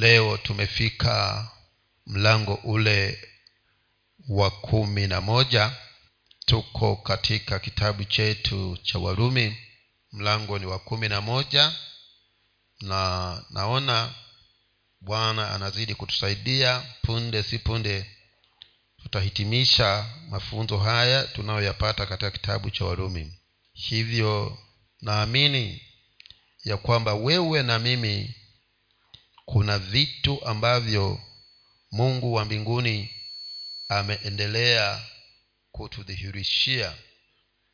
leo tumefika mlango ule wa kumi na moja. Tuko katika kitabu chetu cha warumi. Mlango ni wa kumi na moja. Na naona bwana anazidi kutusaidia punde si punde. Tutahitimisha mafunzo haya tunayoyapata katika kitabu cha warumi. Hivyo naamini ya kwamba wewe na mimi kuna vitu ambavyo mungu wa mbinguni ameendelea kutudhihirishia.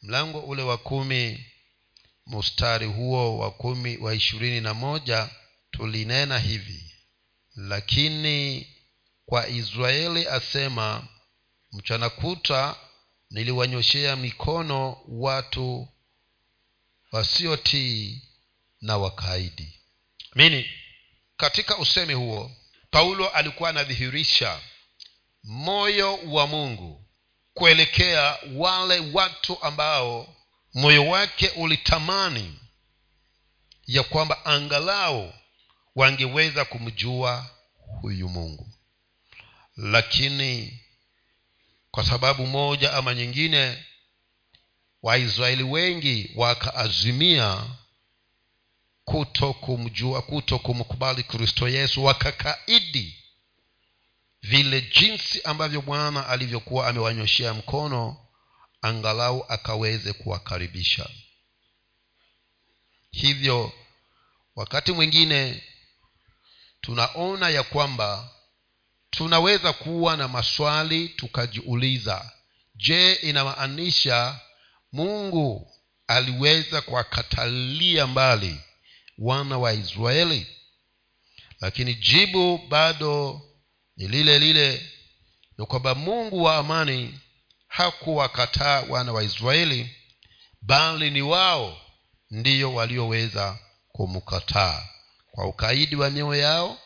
Mlango ule wa kumi mustari huo wa kumi wa ishirini na moja tulinena hivi. Lakini kwa israeli asema mchana kuta niliwanyoshea mikono watu wasiotii na wakaidi mini katika usemi huo paulo alikuwa anadhihirisha moyo wa mungu kuelekea wale watu ambao moyo wake ulitamani ya kwamba angalau wangeweza kumjua huyu mungu. Lakini kwa sababu moja ama nyingine waisraeli wengi wakaazimia kuto kumjua kuto kumkubali kristo yesu wakakaidi vile jinsi ambavyo bwana alivyokuwa amewanyoshea mkono angalau akaweze kuwakaribisha. Hivyo wakati mwingine tunaona ya kwamba tunaweza kuwa na maswali tukajiuliza je inamaanisha mungu aliweza kuwakatalia mbali wana wa israeli. Lakini jibu bado ni lile lile ni kwamba mungu wa amani hakuwakataa wana wa israeli bali ni wao ndiyo walioweza kumkataa. Kwa ukaidi wa mioyo yao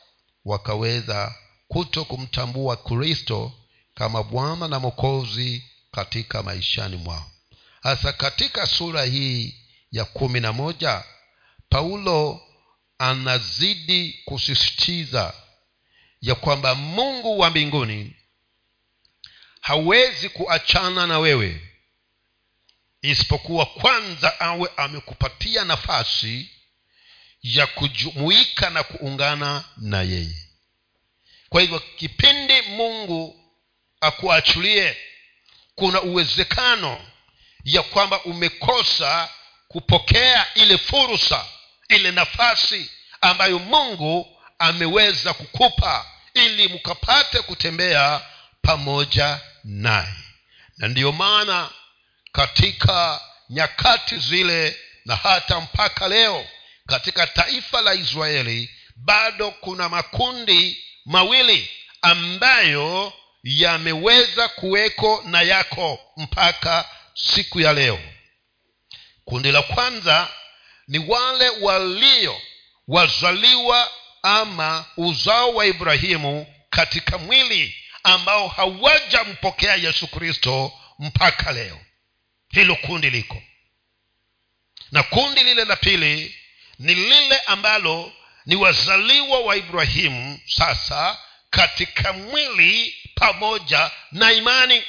wakaweza kuto kumtambua kristo kama bwana na mokozi katika maishani mwao. Hasa katika sura hii ya kumi na moja paulo anazidi kusisitiza ya kwamba mungu wa mbinguni hawezi kuachana na wewe isipokuwa kwanza awe amekupatia nafasi ya kujumuika na kuungana na yeye. Kwa hivyo kipindi mungu akuachilie kuna uwezekano ya kwamba umekosa kupokea ile fursa ile nafasi ambayo mungu ameweza kukupa ili mkapate kutembea pamoja naye. Na ndiyo maana katika nyakati zile na hata mpaka leo katika taifa la israeli bado kuna makundi mawili ambayo yameweza kuweko na yako mpaka siku ya leo. Kundi la kwanza ni wale walio wazaliwa ama uzao wa ibrahimu katika mwili ambao hawajampokea yesu kristo mpaka leo. Hilo kundi liko. Na kundi lile la pili ni lile ambalo ni wazaliwa wa ibrahimu sasa katika mwili pamoja na imani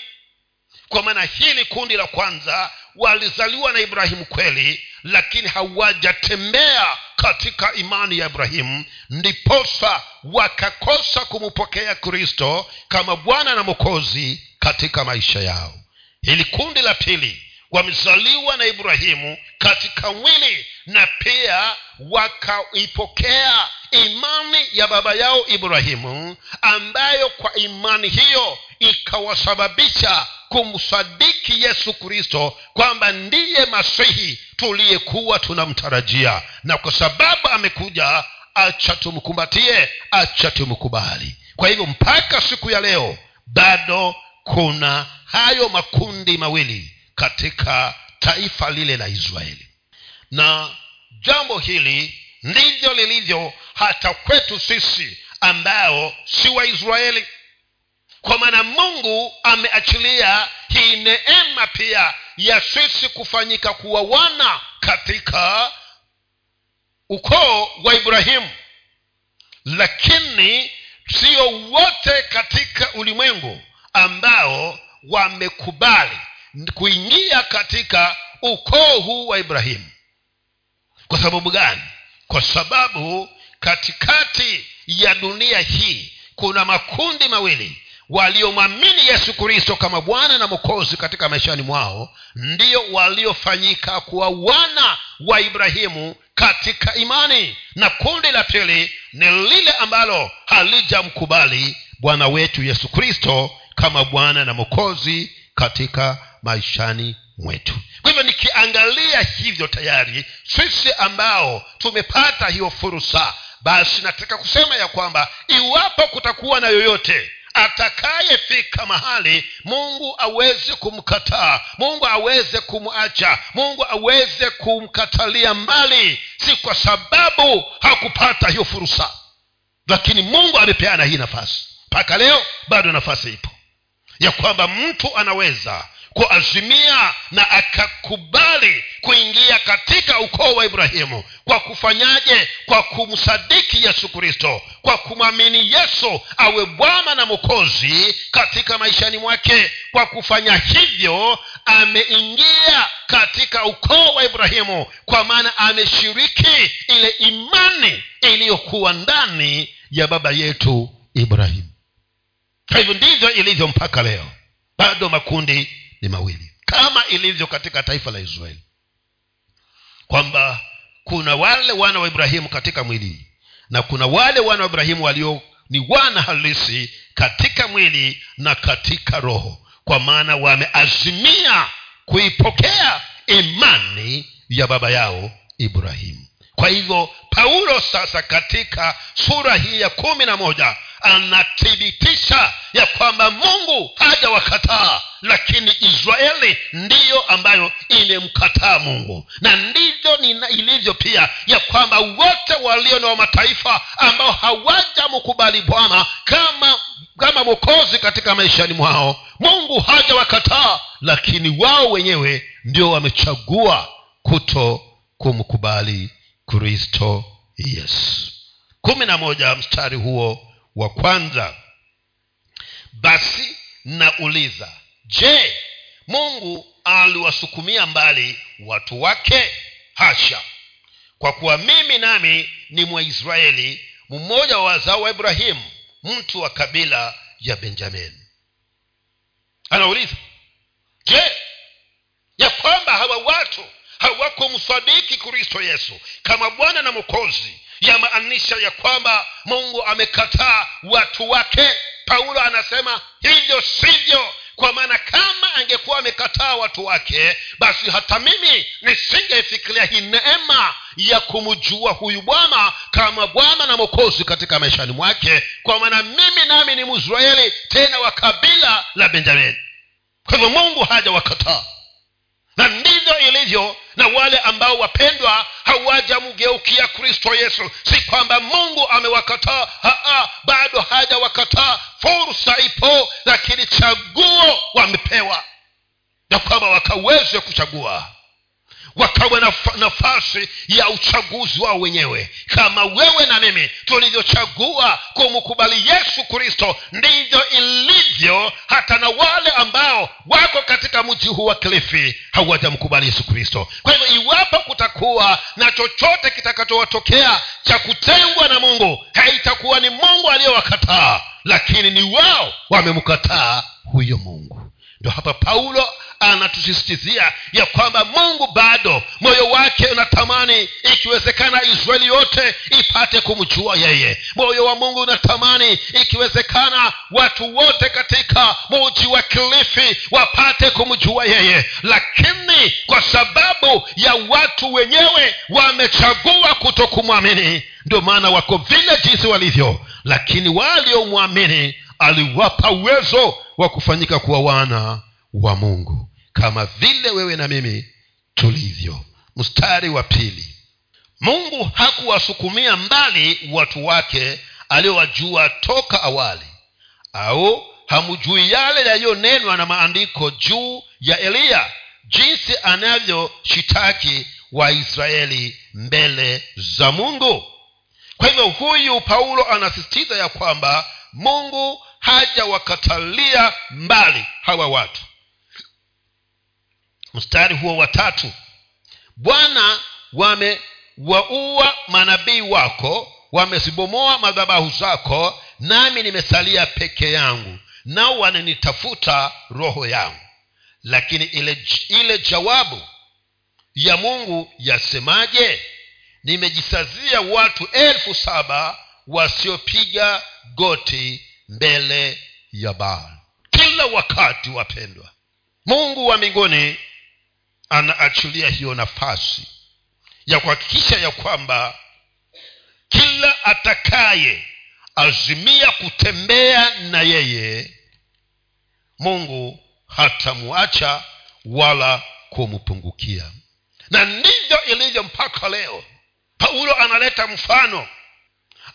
kwa maana hili kundi la kwanza walizaliwa na ibrahimu kweli lakini hawajatembea katika imani ya ibrahimu ndiposa wakakosa kumpokea kristo kama bwana na mokozi katika maisha yao. Hili kundi la pili wamezaliwa na ibrahimu katika mwili na pia wakaipokea imani ya baba yao ibrahimu ambayo kwa imani hiyo ikawasababisha kumsadiki yesu kristo kwamba ndiye masihi tuliyekuwa tunamtarajia. Na kwa sababu amekuja acha tumkumbatie acha tumkubali. Kwa hivyo mpaka siku ya leo bado kuna hayo makundi mawili katika taifa lile la israeli. Na jambo hili ndivyo lilivyo hata kwetu sisi ambao si waisraeli kwa maana mungu ameachilia hii neema pia ya sisi kufanyika kuwa wana katika ukoo wa ibrahimu. Lakini sio wote katika ulimwengu ambao wamekubali kuingia katika ukoo huu wa ibrahimu. Kwa sababu gani? Kwa sababu katikati ya dunia hii kuna makundi mawili waliomwamini yesu kristo kama bwana na mokozi katika maishani mwao ndio waliofanyika kuwa wana wa ibrahimu katika imani. Na kundi la pili ni lile ambalo halijamkubali bwana wetu yesu kristo kama bwana na mokozi katika maishani mwetu. Kwa hivyo nikiangalia hivyo tayari sisi ambao tumepata hiyo fursa basi nataka kusema ya kwamba iwapo kutakuwa na yoyote atakayefika mahali mungu aweze kumkataa mungu aweze kumwacha mungu aweze kumkatalia mbali si kwa sababu hakupata hiyo fursa. Lakini mungu amepeana hii nafasi. Mpaka leo bado nafasi ipo. Ya kwamba mtu anaweza kuazimia na akakubali kuingia katika ukoo wa ibrahimu. Kwa kufanyaje? Kwa kumsadiki yesu kristo. Kwa kumwamini yesu awe bwana na mokozi katika maishani mwake. Kwa kufanya hivyo ameingia katika ukoo wa ibrahimu. Kwa maana ameshiriki ile imani iliyokuwa ndani ya baba yetu ibrahimu. Hivyo ndivyo ilivyo mpaka leo. Bado makundi ni mawili. Kama ilivyo katika taifa la israeli kwamba kuna wale wana wa ibrahimu katika mwili na kuna wale wana wa ibrahimu walio ni wana halisi katika mwili na katika roho. Kwa maana wameazimia kuipokea imani ya baba yao ibrahimu kwa hivyo paulo sasa katika sura hii ya kumi na moja anathibitisha ya kwamba mungu hajawakataa lakini israeli ndiyo ambayo imemkataa mungu. Na ndivyo ilivyo pia ya kwamba wote walio na mataifa ambao hawajamkubali bwana kama kama mwokozi katika maishani mwao mungu hajawakataa lakini wao wenyewe ndio wamechagua kuto kumkubali kristo yesu. Kumi na moja mstari huo wa kwanza. Basi nauliza je mungu aliwasukumia mbali watu wake? Hasha. Kwa kuwa mimi nami ni mwaisraeli mmoja wa wazao wa ibrahimu mtu wa kabila ya benjamini. Anauliza je ya kwamba hawa watu hawakumsadiki kristo yesu. Kama bwana na mokozi yamaanisha ya kwamba mungu amekataa watu wake. Paulo anasema hivyo sivyo. Kwa maana kama angekuwa amekataa watu wake basi hata mimi nisingefikiria hii neema ya kumjua huyu bwana kama bwana na mokozi katika maishani mwake. Kwa maana mimi nami ni mwisraeli tena wa kabila la benjamini. Kwa hivyo mungu haja wakataa na ndivyo ilivyo na wale ambao wapendwa hawajamgeukia kristo yesu. Si kwamba mungu amewakataa bado hajawakataa. Fursa ipo lakini chaguo wamepewa. Ya kwamba wakaweze kuchagua wakawe nafasi ya uchaguzi wao wenyewe. Kama wewe na mimi tulivyochagua kumkubali yesu kristo ndivyo ilivyo hata na wale ambao wako katika mji huu wa kilifi hawajamkubali yesu kristo. Kwa hivyo iwapo kutakuwa na chochote kitakachowatokea cha kutengwa na mungu haitakuwa ni mungu aliyowakataa lakini ni wao wamemkataa huyo mungu. Ndio hapa paulo anatusisitizia ya kwamba mungu bado moyo wake unatamani ikiwezekana israeli yote ipate kumjua yeye. Moyo wa mungu unatamani ikiwezekana watu wote katika muji wa kilifi wapate kumjua yeye. Lakini kwa sababu ya watu wenyewe wamechagua kuto kumwamini ndio maana wako vile jinsi walivyo. Lakini waliomwamini aliwapa uwezo wa kufanyika kuwa wana wa mungu kama vile wewe na mimi tulivyo. Mstari wa pili. Mungu hakuwasukumia mbali watu wake aliowajua toka awali au hamjui yale yaliyonenwa na maandiko juu ya eliya jinsi anavyoshitaki waisraeli mbele za mungu. Kwa hivyo huyu paulo anasisitiza ya kwamba mungu hajawakatalia mbali hawa watu mstari huo watatu bwana wamewaua manabii wako wamezibomoa madhabahu zako nami nimesalia peke yangu nao wananitafuta roho yangu. Lakini ile, ile jawabu ya mungu yasemaje? Nimejisazia watu elfu saba wasiopiga goti mbele ya baal. Kila wakati wapendwa mungu wa mbinguni anaachilia hiyo nafasi ya kuhakikisha ya kwamba kila atakaye azimia kutembea na yeye mungu hatamwacha wala kumpungukia. Na ndivyo ilivyo mpaka leo. Paulo analeta mfano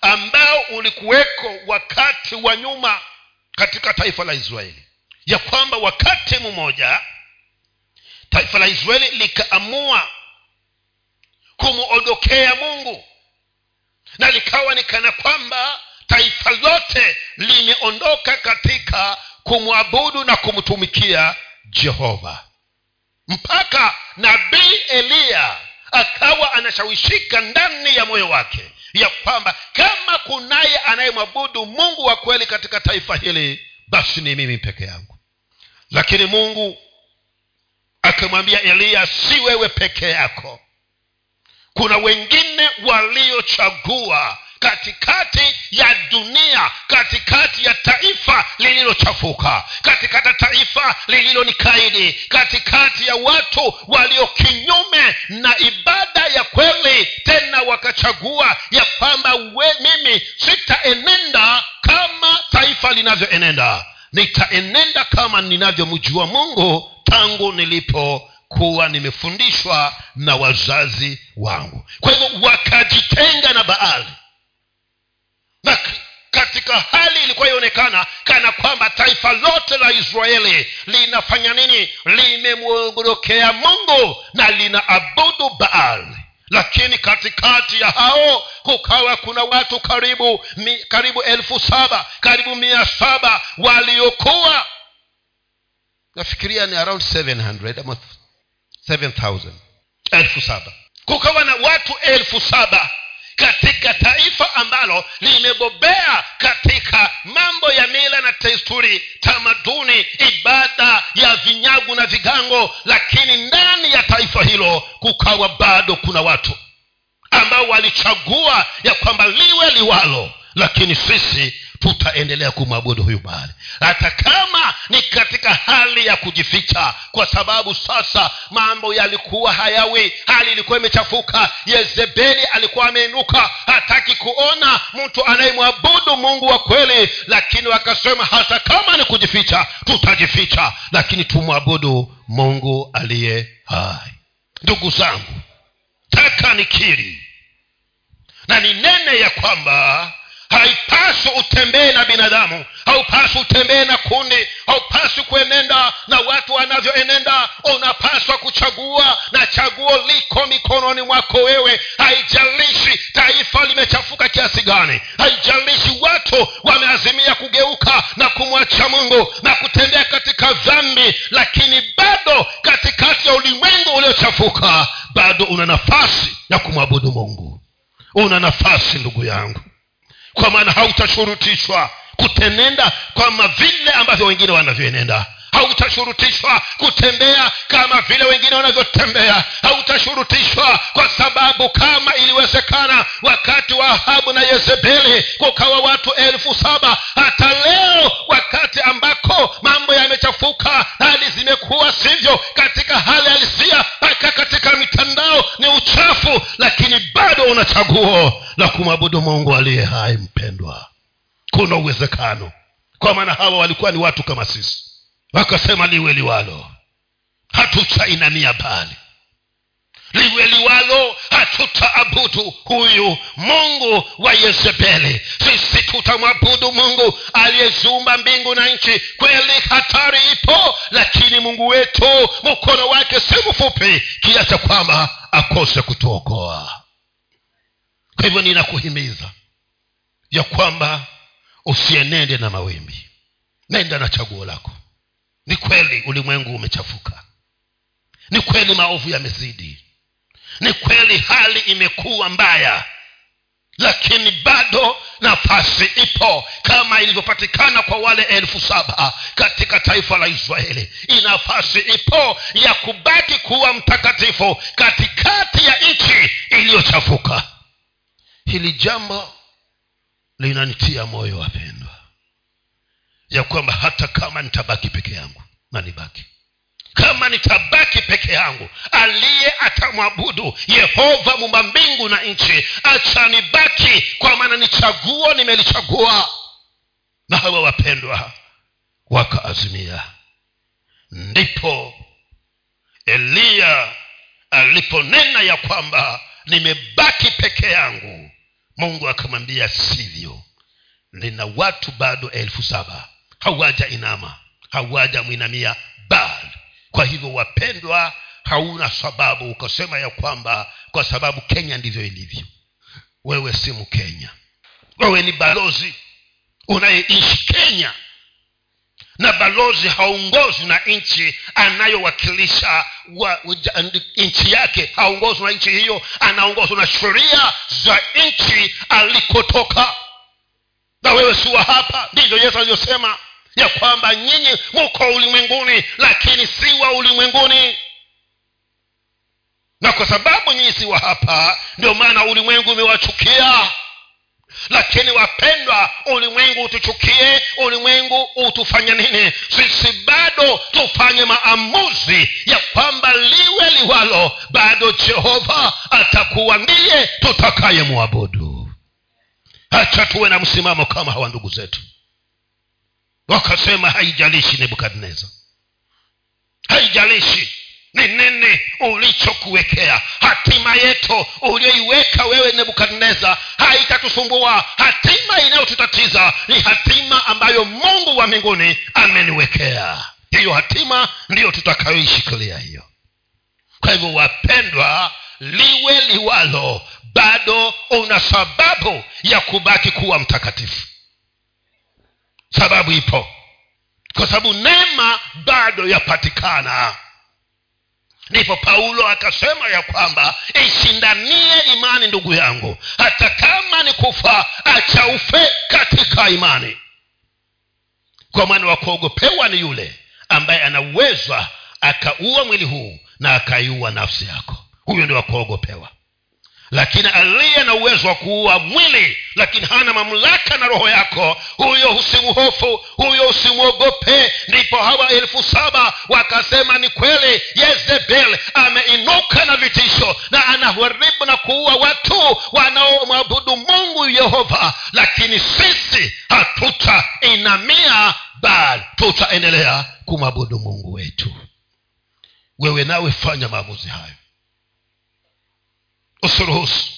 ambao ulikuweko wakati wa nyuma katika taifa la israeli ya kwamba wakati mmoja taifa la israeli likaamua kumwondokea mungu. Na likawa ni kana kwamba taifa lote limeondoka katika kumwabudu na kumtumikia jehova. Mpaka nabii eliya akawa anashawishika ndani ya moyo wake ya kwamba kama kunaye anayemwabudu mungu wa kweli katika taifa hili basi ni mimi peke yangu. Lakini mungu akimwambia eliya si wewe peke yako. Kuna wengine waliochagua katikati ya dunia katikati ya taifa lililochafuka katikati ya taifa lililonikaidi katikati ya watu walio kinyume na ibada ya kweli tena wakachagua ya kwamba mimi sitaenenda kama taifa linavyoenenda nitaenenda kama ninavyomjua mungu tangu nilipokuwa nimefundishwa na wazazi wangu. Kwa hivyo wakajitenga na baadhi na katika hali ilikuwa ionekana kana kwamba taifa lote la israeli linafanya nini? Limemwondokea mungu na linaabudu baali lakini katikati ya hao kukawa kuna watu karibu mi, karibu elfu saba karibu mia saba waliokuwa nafikiria ni around 700 ama 7000 elfu saba. Kukawa na watu elfu saba katika taifa ambalo limebobea katika mambo ya mila na desturi tamaduni ibada ya vinyagu na vigango lakini ndani ya taifa hilo kukawa bado kuna watu ambao walichagua ya kwamba liwe liwalo lakini sisi tutaendelea kumwabudu huyu bali hata kama ni katika hali ya kujificha kwa sababu sasa mambo yalikuwa hayawi hali ilikuwa imechafuka yezebeli alikuwa ameinuka hataki kuona mtu anayemwabudu mungu wa kweli lakini wakasema hata kama ni kujificha tutajificha lakini tumwabudu mungu aliye hai. Ndugu zangu taka nikiri na ninene ya kwamba haipaswi utembee na binadamu haupaswi utembee na kundi haupaswi kuenenda na watu wanavyoenenda. Unapaswa kuchagua na chaguo liko mikononi mwako wewe. Haijalishi taifa limechafuka kiasi gani haijalishi watu wameazimia kugeuka na kumwacha mungu na kutembea katika dhambi lakini bado katikati ya ulimwengu uliochafuka bado una nafasi ya kumwabudu mungu. Una nafasi ndugu yangu kwa maana hautashurutishwa kutenenda kama vile ambavyo wengine wanavyoenenda hautashurutishwa kutembea kama vile wengine wanavyotembea. Hautashurutishwa kwa sababu kama iliwezekana wakati wa ahabu na yezebeli kukawa watu elfu saba. Hata leo wakati ambako mambo yamechafuka hali zimekuwa sivyo katika hali halisia una chaguo la kumwabudu mungu aliye hai mpendwa. Kuna uwezekano. Kwa maana hawa walikuwa ni watu kama sisi. Wakasema liwe liwalo hatutainamia bali. Liwe liwalo hatutaabudu huyu mungu wa yezebeli. Sisi tutamwabudu mungu aliyeziumba mbingu na nchi. Kweli hatari ipo lakini mungu wetu mkono wake si mfupi kiacha kwamba akose kutuokoa kwa hivyo ninakuhimiza ya kwamba usienende na mawimbi. Nenda na chaguo lako. Ni kweli ulimwengu umechafuka. Ni kweli maovu yamezidi. Ni kweli hali imekuwa mbaya. Lakini bado nafasi ipo kama ilivyopatikana kwa wale elfu saba katika taifa la israeli. Nafasi ipo ya kubaki kuwa mtakatifu katikati ya nchi iliyochafuka hili jambo linanitia moyo wapendwa ya kwamba hata kama nitabaki peke yangu na nibaki kama nitabaki peke yangu aliye atamwabudu yehova mumba mbingu na nchi achanibaki kwa maana nichaguo nimelichagua. Na hawa wapendwa wakaazimia. Ndipo eliya aliponena ya kwamba nimebaki peke yangu mungu akamwambia sivyo. Nina watu bado elfu saba. Hawaja inama. Hawaja mwinamia bal kwa hivyo wapendwa hauna sababu ukasema ya kwamba kwa sababu kenya ndivyo ilivyo. Wewe si mkenya. Wewe ni balozi. Unayeishi kenya na balozi haongozwi na nchi anayowakilisha nchi yake. Haongozwi na nchi hiyo anaongozwa na sheria za nchi alikotoka. Na wewe siwa hapa? Ndivyo yesu alivyosema ya kwamba nyinyi muko ulimwenguni lakini si wa ulimwenguni. Na kwa sababu nyinyi si wa hapa ndio maana ulimwengu umewachukia lakini wapendwa ulimwengu utuchukie ulimwengu utufanye nini? Sisi bado tufanye maamuzi ya kwamba liwe liwalo. Bado jehova atakuwa ndiye tutakaye mwabudu hacha tuwe na msimamo kama hawa ndugu zetu. Wakasema haijalishi nebukadnezar. Haijalishi ni nini ulichokuwekea? Hatima yetu ulioiweka wewe nebukadneza haitatusumbua. Hatima inayotutatiza ni hatima ambayo mungu wa mbinguni ameniwekea. Hiyo hatima ndiyo tutakayoishikilia hiyo. Kwa hivyo wapendwa liwe liwalo. Bado una sababu ya kubaki kuwa mtakatifu. Sababu ipo. Kwa sababu neema bado yapatikana ndipo paulo akasema ya kwamba ishindanie imani ndugu yangu. Hata kama ni kufa achaufe katika imani. Kwa maana wa kuogopewa ni yule ambaye anawezwa akaua mwili huu na akaiua nafsi yako. Huyo ndio wa kuogopewa lakini aliye na uwezo wa kuua mwili lakini hana mamlaka na roho yako huyo usimhofu huyo usimwogope. Ndipo hawa elfu saba wakasema ni kweli yezebel ameinuka na vitisho na anaharibu na kuua watu wanaomwabudu mungu yehova. Lakini sisi hatutainamia bali tutaendelea kumwabudu mungu wetu. Wewe nawe fanya maamuzi hayo usiruhusu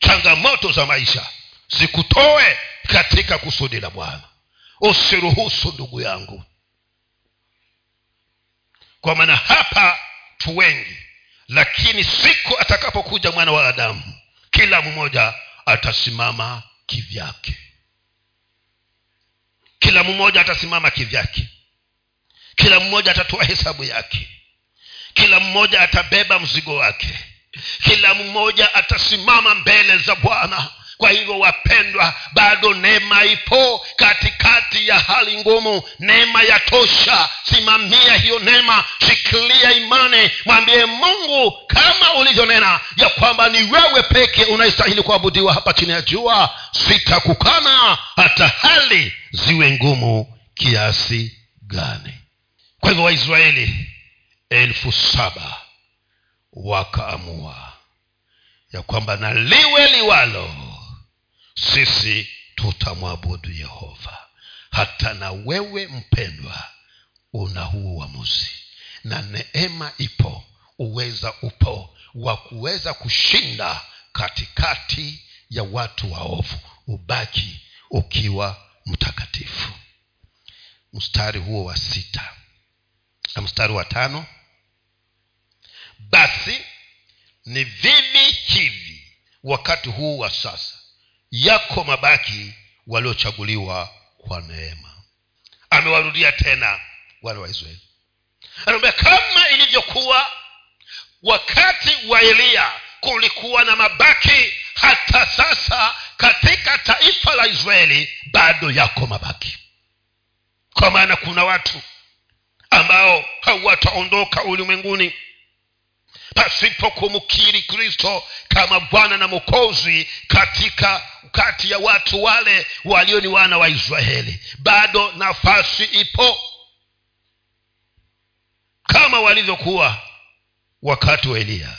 changamoto za maisha zikutoe katika kusudi la bwana. Usiruhusu ndugu yangu. Kwa maana hapa tu wengi lakini siku atakapokuja mwana wa adamu kila mmoja atasimama kivyake. Kila mmoja atasimama kivyake. Kila mmoja atatoa hesabu yake. Kila mmoja atabeba mzigo wake kila mmoja atasimama mbele za bwana. Kwa hivyo wapendwa bado neema ipo katikati ya hali ngumu. Neema ya tosha simamia hiyo neema shikilia imani. Mwambie mungu kama ulivyonena ya kwamba ni wewe peke unayestahili kuabudiwa hapa chini ya jua. Sitakukana hata hali ziwe ngumu kiasi gani. Kwa hivyo waisraeli elfu saba wakaamua ya kwamba na liwe liwalo sisi tutamwabudu yehova. Hata na wewe mpendwa una huu uamuzi. Na neema ipo uweza upo wa kuweza kushinda katikati ya watu waovu ubaki ukiwa mtakatifu. Mstari huo wa sita. Na mstari wa tano basi ni vivi hivi wakati huu wa sasa. Yako mabaki waliochaguliwa kwa neema. Amewarudia tena wale waisraeli anaambia kama ilivyokuwa wakati wa eliya kulikuwa na mabaki hata sasa katika taifa la israeli bado yako mabaki. Kwa maana kuna watu ambao hawataondoka ulimwenguni pasipo kumkiri kristo kama bwana na mokozi katika kati ya watu wale walio ni wana wa israeli. Bado nafasi ipo kama walivyokuwa wakati wa eliya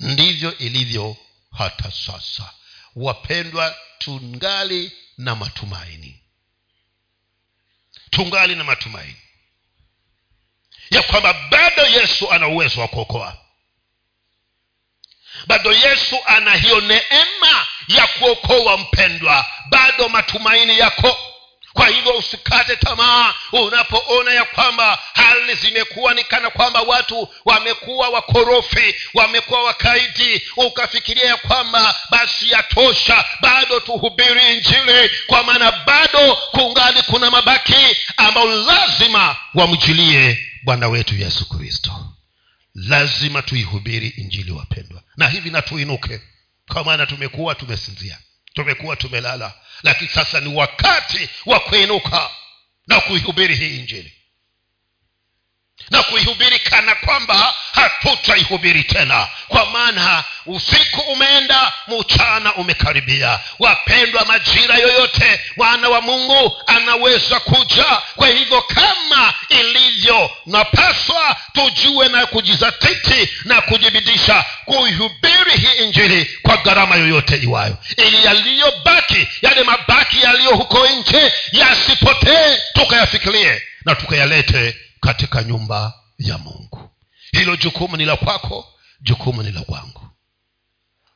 ndivyo ilivyo hata sasa. Wapendwa tungali na matumaini. Tungali na matumaini ya kwamba bado yesu ana uwezo wa kuokoa bado yesu ana hiyo neema ya kuokoa mpendwa. Bado matumaini yako. Kwa hivyo usikate tamaa unapoona ya kwamba hali zimekuwa ni kana kwamba watu wamekuwa wakorofi wamekuwa wakaidi ukafikiria ya kwamba basi yatosha bado tuhubiri injili kwa maana bado kungali kuna mabaki ambao lazima wamjilie bwana wetu yesu kristo lazima tuihubiri injili wapendwa. Na hivi na tuinuke. Kwa maana tumekuwa tumesinzia. Tumekuwa tumelala. Lakini sasa ni wakati wa kuinuka na kuihubiri hii injili na kuihubiri kana kwamba hatutaihubiri tena. Kwa maana usiku umeenda mchana umekaribia. Wapendwa majira yoyote mwana wa mungu anaweza kuja. Kwa hivyo kama ilivyo napaswa tujue na kujizatiti na kujibidisha kuihubiri hii injili kwa gharama yoyote iwayo. Ili yaliyobaki yale mabaki yaliyo huko nje yasipotee tukayafikirie na tukayalete katika nyumba ya mungu. Hilo jukumu ni la kwako jukumu ni la kwangu.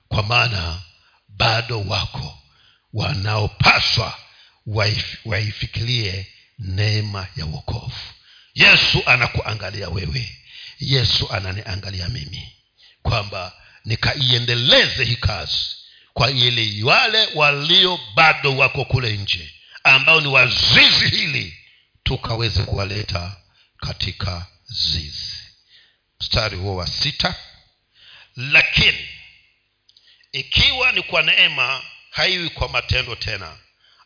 Kwa maana bado wako wanaopaswa waif, waifikirie neema ya uokovu yesu anakuangalia wewe. Yesu ananiangalia mimi. Kwamba nikaiendeleze hii kazi kwa ili wale walio bado wako kule nje ambao ni wazizi hili tukaweze kuwaleta katika zizi. Mstari huo wa sita. Lakini ikiwa ni kwa neema haiwi kwa matendo tena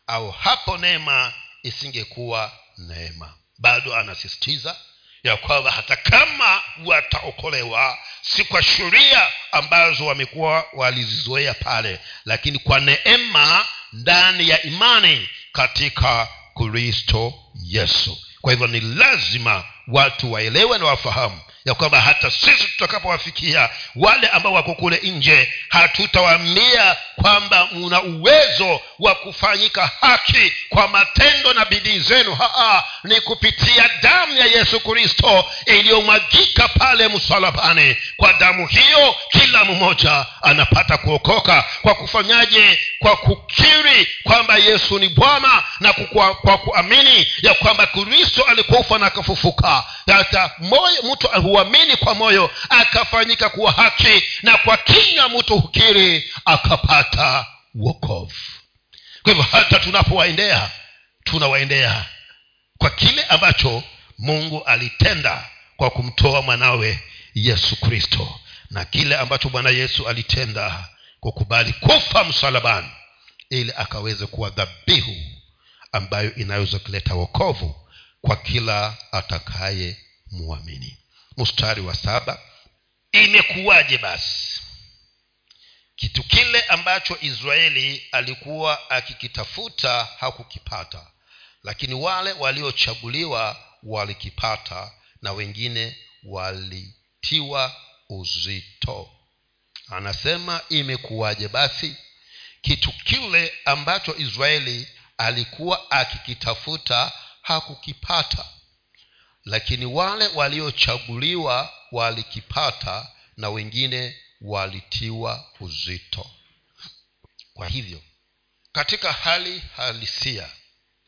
au hapo neema isingekuwa neema. Bado anasisitiza ya kwamba hata kama wataokolewa si kwa sheria ambazo wamekuwa walizizoea pale lakini kwa neema ndani ya imani katika kristo yesu kwa hivyo ni lazima watu waelewe na wafahamu ya kwamba hata sisi tutakapowafikia wale ambao wako kule nje hatutawaambia kwamba muna uwezo wa kufanyika haki kwa matendo na bidii zenu. Haa ni kupitia damu ya yesu kristo iliyomwagika pale msalabani. Kwa damu hiyo kila mmoja anapata kuokoka. Kwa kufanyaje? Kwa kukiri kwamba yesu ni bwana na kukua, kwa kuamini ya kwamba kristo alikufa na akafufuka. Hata mtu huamini kwa moyo akafanyika kuwa haki na kwa kinywa mtu hukiri akapata wokovu. Kwa hivyo hata tunapowaendea tunawaendea kwa kile ambacho mungu alitenda kwa kumtoa mwanawe yesu kristo na kile ambacho bwana yesu alitenda kukubali kufa msalabani ili akaweze kuwa dhabihu ambayo inaweza kuleta wokovu kwa kila atakaye muamini mstari wa saba imekuwaje basi? Kitu kile ambacho israeli alikuwa akikitafuta hakukipata lakini wale waliochaguliwa walikipata na wengine walitiwa uzito. Anasema imekuwaje basi? Kitu kile ambacho israeli alikuwa akikitafuta hakukipata lakini wale waliochaguliwa walikipata na wengine walitiwa uzito. Kwa hivyo katika hali halisia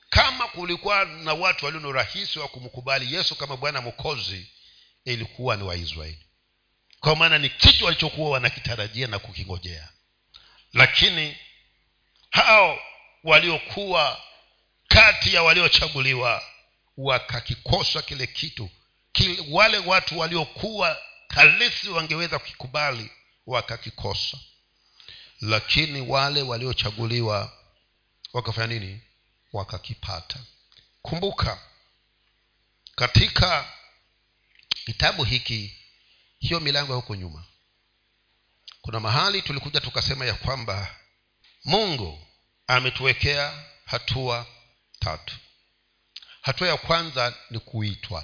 kama kulikuwa na watu walio na urahisi wa kumkubali yesu kama bwana mokozi ilikuwa ni waisraeli. Kwa maana ni kitu walichokuwa wanakitarajia na kukingojea. Lakini hao waliokuwa kati ya waliochaguliwa wakakikosa kile kitu. Kile, wale watu waliokuwa halisi wangeweza kukikubali wakakikosa. Lakini wale waliochaguliwa wakafanya nini? Wakakipata. Kumbuka katika kitabu hiki hiyo milango ya huko nyuma kuna mahali tulikuja tukasema ya kwamba mungu ametuwekea hatua tatu hatua ya kwanza ni kuitwa.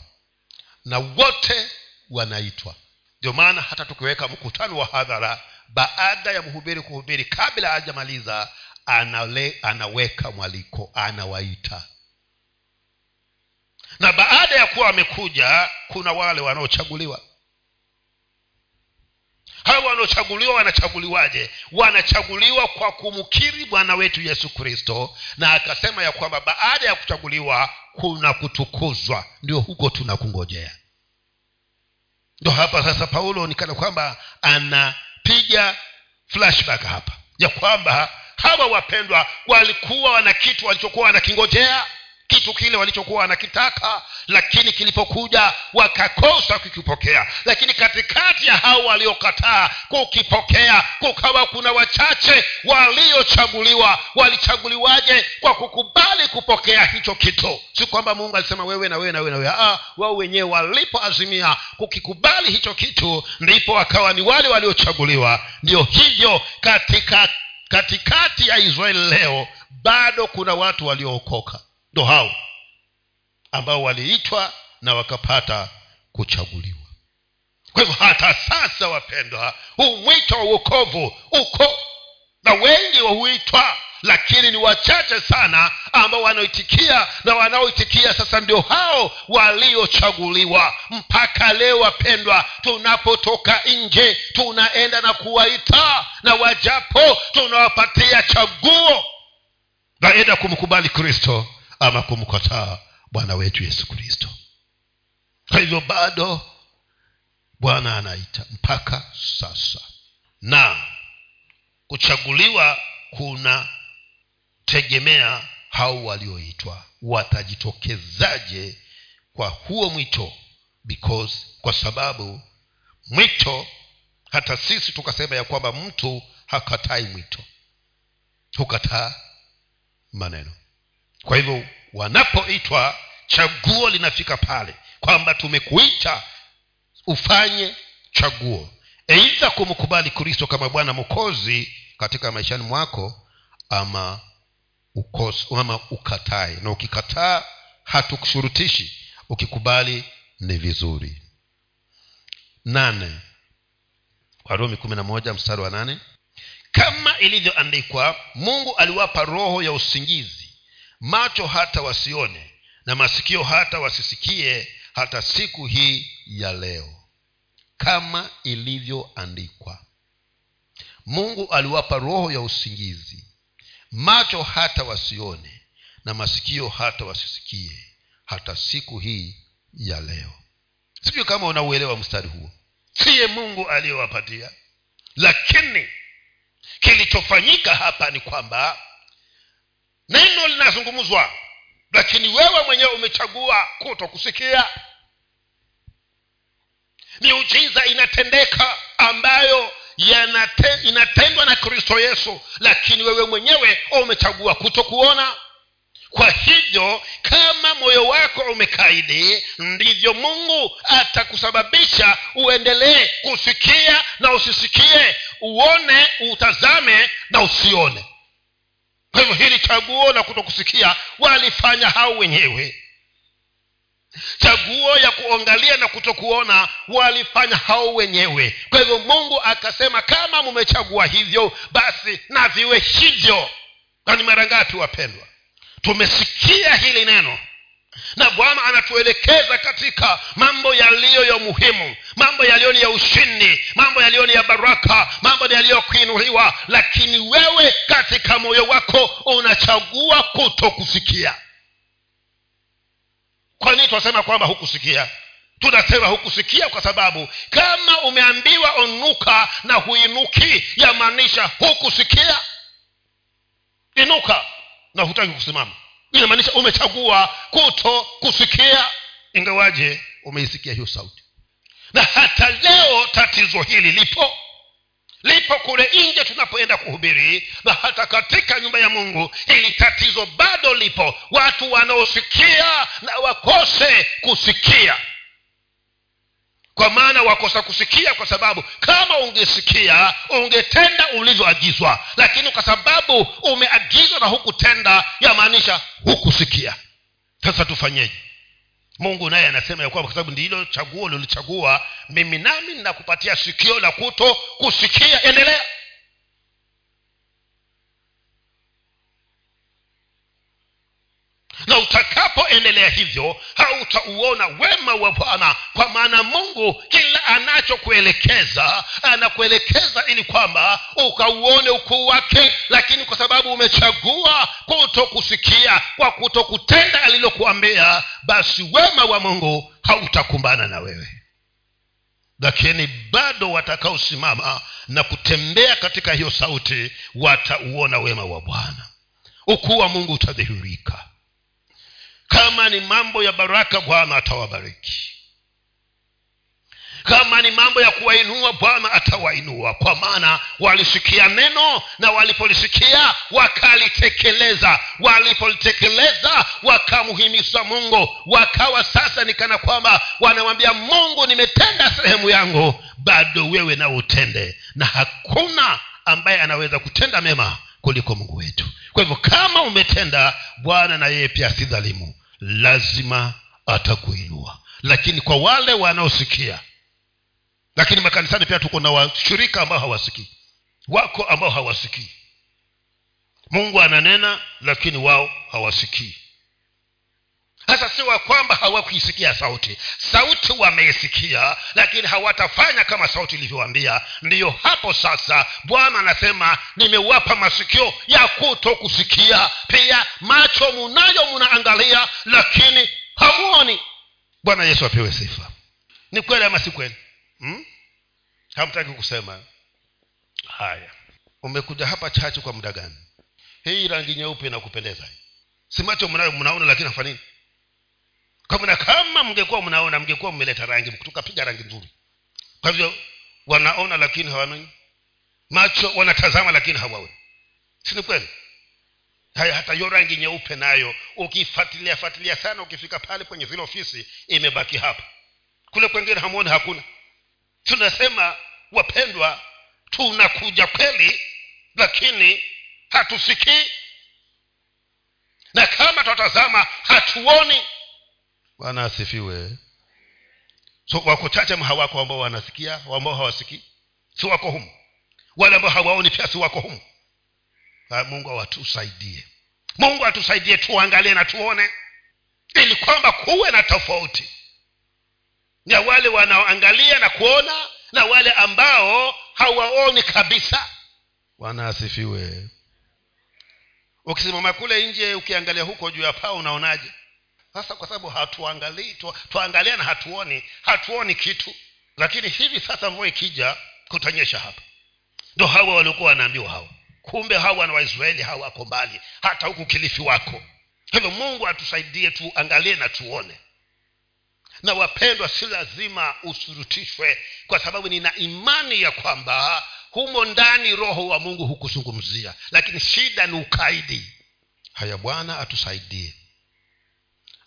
Na wote wanaitwa. Ndio maana hata tukiweka mkutano wa hadhara baada ya mhubiri kuhubiri kabla hajamaliza anale, anaweka mwaliko anawaita. Na baada ya kuwa wamekuja kuna wale wanaochaguliwa hawa wanaochaguliwa wanachaguliwaje? Wanachaguliwa kwa kumkiri bwana wetu yesu kristo na akasema ya kwamba baada ya kuchaguliwa kuna kutukuzwa. Ndio huko tunakungojea. Ndo hapa sasa paulo nikana kwamba anapiga flashback hapa. Ya kwamba hawa wapendwa walikuwa wana kitu walichokuwa wanakingojea kitu kile walichokuwa wanakitaka lakini kilipokuja wakakosa kukipokea. Lakini katikati ya hao waliokataa kukipokea kukawa kuna wachache waliochaguliwa. Walichaguliwaje? Kwa kukubali kupokea hicho kitu. Si kwamba mungu alisema wewe na wewe na wewe na ah, wao wenyewe walipoazimia kukikubali hicho kitu ndipo wakawa ni wale waliochaguliwa. Ndio hivyo katika katikati ya israeli leo bado kuna watu waliookoka ndo hao ambao waliitwa na wakapata kuchaguliwa. Kwa hivyo hata sasa wapendwa huu mwito wa uokovu uko na wengi wahuitwa lakini ni wachache sana ambao wanaoitikia na wanaoitikia sasa ndio hao waliochaguliwa. Mpaka leo wapendwa tunapotoka nje tunaenda na kuwaita na wajapo tunawapatia chaguo. Naenda kumkubali kristo ama kumkataa bwana wetu yesu kristo. Kwa hivyo bado bwana anaita mpaka sasa. Na kuchaguliwa kuna tegemea hao walioitwa watajitokezaje kwa huo mwito? Because kwa sababu mwito hata sisi tukasema ya kwamba mtu hakatai mwito hukataa maneno kwa hivyo wanapoitwa chaguo linafika pale kwamba tumekuita ufanye chaguo. Eidha kumkubali kristo kama bwana mkozi katika maishani mwako ama ukos, ama ukatae. Na ukikataa hatukushurutishi ukikubali ni vizuri. Nane. Warumi kumi na moja mstari wa nane. Kama ilivyoandikwa mungu aliwapa roho ya usingizi macho hata wasione na masikio hata wasisikie hata siku hii ya leo. Kama ilivyoandikwa mungu aliwapa roho ya usingizi macho hata wasione na masikio hata wasisikie hata siku hii ya leo. Sijui kama unauelewa mstari huo. Siye mungu aliyowapatia lakini kilichofanyika hapa ni kwamba neno linazungumzwa lakini wewe mwenyewe umechagua kuto kusikia miujiza inatendeka ambayo yanate, inatendwa na kristo yesu lakini wewe mwenyewe umechagua kuto kuona kwa hivyo kama moyo wako umekaidi ndivyo mungu atakusababisha uendelee kusikia na usisikie uone utazame na usione kwa hivyo hili chaguo la kutokusikia walifanya hao wenyewe. Chaguo ya kuangalia na kutokuona walifanya hao wenyewe. Kwa hivyo mungu akasema kama mumechagua hivyo basi na viwe hivyo. Na ni mara ngapi wapendwa? Tumesikia hili neno na bwana anatuelekeza katika mambo yaliyo ya muhimu mambo yaliyo ni ya ushindi mambo yaliyo ni ya baraka mambo yaliyokuinuliwa lakini wewe katika moyo wako unachagua kutokusikia. Kwa nini twasema kwamba hukusikia? Tunasema hukusikia kwa sababu kama umeambiwa onuka na huinuki yamaanisha hukusikia. Inuka na hutaki kusimama inamaanisha umechagua kuto kusikia ingawaje umeisikia hiyo sauti. Na hata leo tatizo hili lipo. Lipo kule nje tunapoenda kuhubiri na hata katika nyumba ya mungu hili tatizo bado lipo. Watu wanaosikia na wakose kusikia kwa maana wakosa kusikia kwa sababu kama ungesikia ungetenda ulivyoagizwa. Lakini kwa sababu umeagizwa na hukutenda yamaanisha hukusikia. Sasa tufanyeje? Mungu naye anasema ya kwamba kwa sababu ndilo chaguo lilichagua mimi nami nakupatia sikio la kuto kusikia. Endelea na utakapoendelea hivyo hautauona wema wa bwana kwa maana mungu kila anachokuelekeza anakuelekeza ili kwamba ukauone ukuu wake lakini kwa sababu umechagua kutokusikia kwa kutokutenda alilokuambia basi wema wa mungu hautakumbana na wewe. Lakini bado watakaosimama na kutembea katika hiyo sauti watauona wema wa bwana. Ukuu wa mungu utadhihirika kama ni mambo ya baraka bwana atawabariki. Kama ni mambo ya kuwainua bwana atawainua. Kwa maana walisikia neno na walipolisikia wakalitekeleza. Walipolitekeleza wakamhimiza mungu. Wakawa sasa nikana kwamba wanamwambia mungu nimetenda sehemu yangu bado wewe na utende. Na hakuna ambaye anaweza kutenda mema kuliko mungu wetu. Kwa hivyo kama umetenda bwana na yeye pia si dhalimu lazima atakuinua. Lakini kwa wale wanaosikia lakini makanisani pia tuko na washirika ambao hawasikii wako ambao hawasikii. Mungu ananena lakini wao hawasikii sasa si wa kwamba hawakuisikia sauti. Sauti wameisikia lakini hawatafanya kama sauti ilivyoambia ndiyo hapo sasa bwana anasema nimewapa masikio ya kuto kusikia pia macho munayo munaangalia lakini hamuoni. Bwana yesu apewe sifa. Ni kweli ama si kweli? Hmm? hamtaki kusema. Haya. Umekuja hapa chachu kwa muda gani? Hii rangi nyeupe inakupendeza. Si macho mnayo mnaona lakini hafa kamna kama mngekuwa mnaona mngekuwa mmeleta rangi tukapiga rangi nzuri. Kwa hivyo wanaona lakini hawanini macho wanatazama lakini hawaoni. Sini kweli? Haya hata hiyo rangi nyeupe nayo ukifuatilia fuatilia sana ukifika pale kwenye zile ofisi imebaki hapa. Kule kwengine hamuoni hakuna. Tunasema wapendwa tunakuja kweli lakini hatusikii. Na kama tunatazama hatuoni bwana asifiwe. So wako chache hawako ambao wanasikia ambao hawasikii? Si wako humu. Wale ambao hawaoni pia si wako humu. Ha, mungu awatusaidie mungu atusaidie tuangalie na tuone. Ili kwamba kuwe na tofauti. Ya wale wanaoangalia na kuona na wale ambao hawaoni kabisa. Bwana asifiwe. Ukisimama kule nje ukiangalia huko juu ya paa unaonaje sasa kwa sababu hatuangalii twaangalia na hatuoni hatuoni kitu. Lakini hivi sasa mvua ikija kutanyesha hapa. Ndo hawa waliokuwa wanaambiwa hawa. Kumbe hawa na waisraeli hawa wako mbali. Hata huku kilifi wako. Hivyo mungu atusaidie tuangalie na tuone. Na wapendwa si lazima usurutishwe kwa sababu nina imani ya kwamba humo ndani roho wa mungu hukuzungumzia. Lakini shida ni ukaidi. Haya bwana atusaidie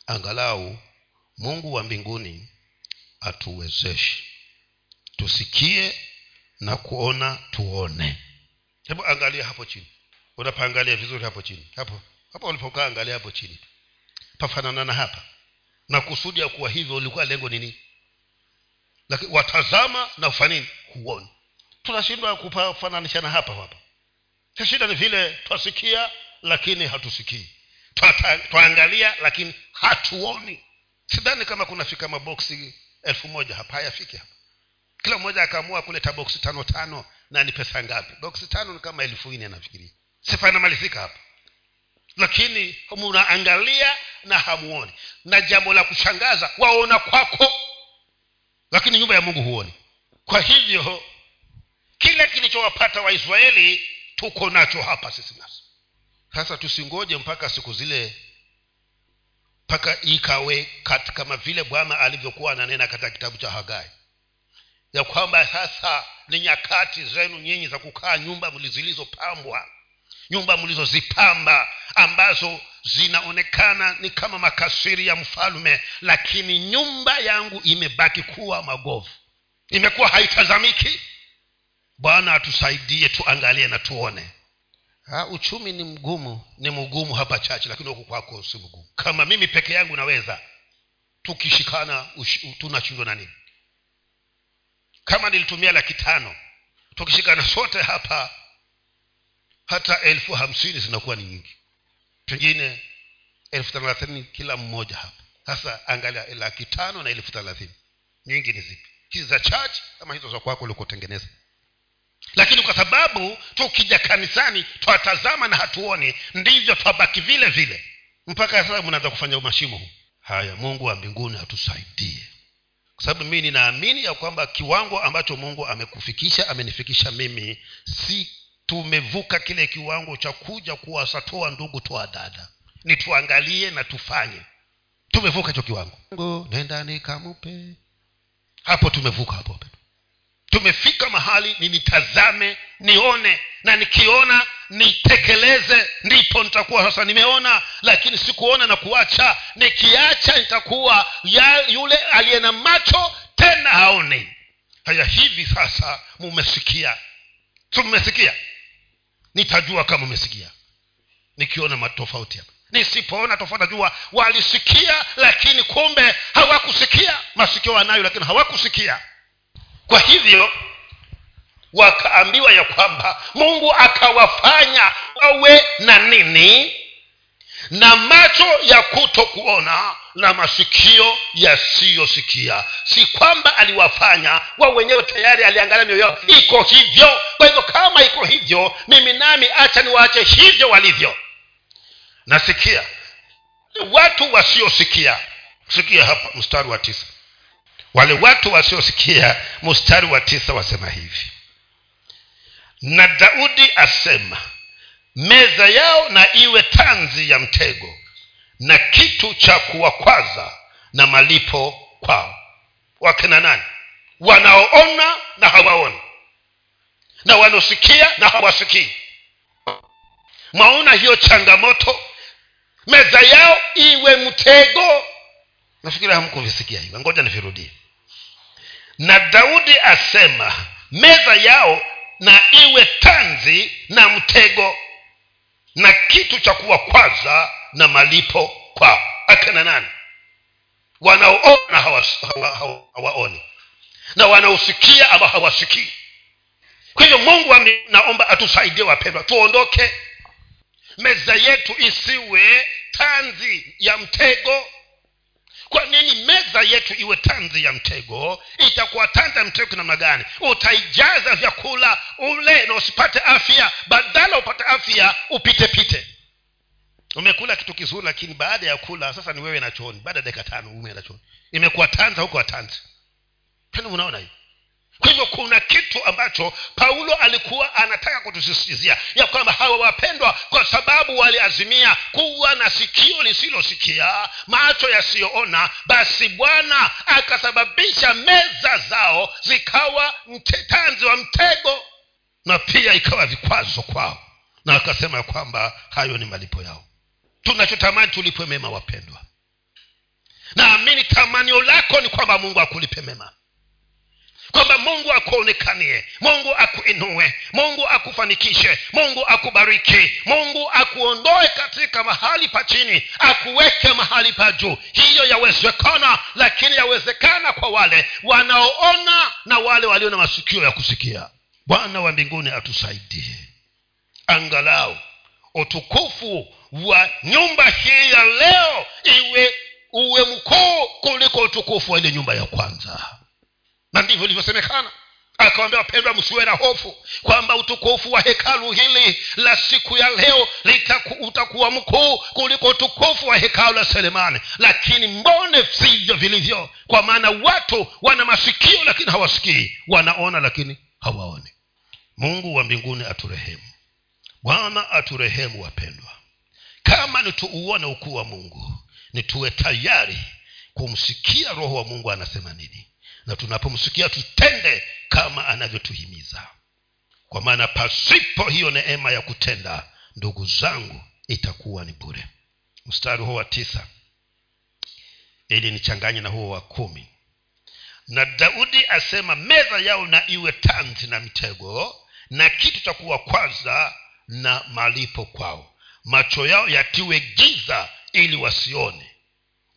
angalau mungu wa mbinguni atuwezeshe. Tusikie na kuona tuone. Hebu angalia hapo chini. Unapaangalia vizuri hapo chini. Hapo hapo ulipokaa angalia hapo chini. Pafanana na hapa. Na kusudi ya kuwa hivyo ulikuwa lengo nini? Lakini watazama na ufanini huoni. Tunashindwa kupafananisha na hapa hapa. Shida ni vile twasikia lakini hatusikii twaangalia lakini hatuoni. Sidhani kama kunafika maboksi elfu moja hapa hayafiki hapa. Kila mmoja akaamua kuleta boksi tano tano na ni pesa ngapi? Boksi tano ni kama elfu nne nafikiria sifa inamalizika hapa. Lakini munaangalia na hamuoni. Na jambo la kushangaza waona kwako. Lakini nyumba ya mungu huoni. Kwa hivyo kile kilichowapata waisraeli tuko nacho hapa sisi nasi sasa tusingoje mpaka siku zile mpaka ikawe kama vile bwana alivyokuwa ananena katika kitabu cha hagai. Ya kwamba sasa ni nyakati zenu nyinyi za kukaa nyumba zilizopambwa nyumba mlizozipamba ambazo zinaonekana ni kama makasiri ya mfalme lakini nyumba yangu imebaki kuwa magovu imekuwa haitazamiki. Bwana atusaidie tuangalie na tuone ha, uchumi ni mgumu ni mgumu hapa chache lakini huku kwako si mgumu. Kama mimi peke yangu naweza tukishikana tunashindwa na nini? Kama nilitumia laki tano tukishikana sote hapa hata elfu hamsini zinakuwa ni nyingi. Pengine elfu thelathini kila mmoja hapa. Sasa angalia laki tano na elfu thelathini nyingi ni zipi? Hizi za chachi ama hizo za kwako ulikotengeneza lakini kwa sababu tukija kanisani twatazama na hatuoni ndivyo twabaki vile vile. Mpaka sasa mnaweza kufanya umashimo huu. Haya mungu wa mbinguni atusaidie. Kwa sababu mii ninaamini ya kwamba kiwango ambacho mungu amekufikisha amenifikisha mimi si tumevuka kile kiwango cha kuja kuwasatoa ndugu toa dada. Ni tuangalie na tufanye. Tumevuka hicho kiwango. Nenda nikamupe hapo tumevuka hapo tumefika mahali ninitazame nione na nikiona nitekeleze ndipo nitakuwa sasa nimeona lakini sikuona na kuacha. Nikiacha nitakuwa yule aliye na macho tena haoni. Haya hivi sasa mumesikia? So mmesikia? Nitajua kama umesikia nikiona matofauti hapa. Nisipoona tofauti najua walisikia lakini kumbe hawakusikia. Masikio wanayo lakini hawakusikia kwa hivyo wakaambiwa ya kwamba mungu akawafanya wawe na nini? Na macho ya kuto kuona na masikio yasiyosikia. Si kwamba aliwafanya wao wenyewe tayari aliangalia mioyo yao iko hivyo. Kwa hivyo kama iko hivyo mimi nami acha niwaache hivyo walivyo. Nasikia. Watu wasiosikia. Sikia hapa mstari wa tisa wale watu wasiosikia mstari wa tisa wasema hivi. Na daudi asema meza yao na iwe tanzi ya mtego na kitu cha kuwakwaza na malipo kwao. Wakina nani? Wanaoona na hawaoni. Na wanaosikia na hawasikii. Mwaona hiyo changamoto? Meza yao iwe mtego. Nafikiri hamkuvisikia hivyo. Ngoja nivirudie na daudi asema meza yao na iwe tanzi na mtego na kitu cha kuwakwaza na malipo kwao. Akina nani? Wanaoona hawaoni hawa, na wanaosikia ama hawasikii. Kwa hivyo mungu naomba atusaidie wapendwa tuondoke. Meza yetu isiwe tanzi ya mtego kwa nini meza yetu iwe tanzi ya mtego? Itakuwa tanzi ya mtego namna gani? Utaijaza vyakula ule na usipate afya badala upate afya upite pite. Umekula kitu kizuri lakini baada ya kula sasa ni wewe na chooni. Baada ya dakika tano umeenda chooni. Imekuwa tanza huko watanzi tani unaona hiyo kwa hivyo kuna kitu ambacho paulo alikuwa anataka kutusisitizia ya kwamba hawa wapendwa kwa sababu waliazimia kuwa na sikio lisilosikia macho yasiyoona basi bwana akasababisha meza zao zikawa mtetanzi wa mtego na pia ikawa vikwazo kwao. Na akasema kwamba hayo ni malipo yao. Tunachotamani tulipwe mema wapendwa. Naamini tamanio lako ni kwamba mungu akulipe mema kwamba mungu akuonekanie mungu akuinue mungu akufanikishe mungu akubariki mungu akuondoe katika mahali pa chini akuweke mahali pa juu. Hiyo yawezekana lakini yawezekana kwa wale wanaoona na wale walio na masikio ya kusikia. Bwana wa mbinguni atusaidie. Angalau utukufu wa nyumba hii ya leo iwe uwe mkuu kuliko utukufu wa ile nyumba ya kwanza na ndivyo ilivyosemekana. Akawambia wapendwa msiwe na hofu kwamba utukufu wa hekalu hili la siku ya leo litaku, utakuwa mkuu kuliko utukufu wa hekalu la selemani. Lakini mbone sivyo vilivyo kwa maana watu wana masikio lakini hawasikii. Wanaona lakini hawaoni. Mungu wa mbinguni aturehemu. Bwana aturehemu wapendwa. Kama nituuone ukuu wa mungu nituwe tayari kumsikia roho wa mungu anasema nini na tunapomsikia tutende kama anavyotuhimiza. Kwa maana pasipo hiyo neema ya kutenda ndugu zangu itakuwa ni bure. Mstari huo wa tisa. Ili nichanganye na huo wa kumi. Na daudi asema meza yao na iwe tanzi na mitego na kitu cha kuwakwaza na malipo kwao. Macho yao yatiwe giza ili wasione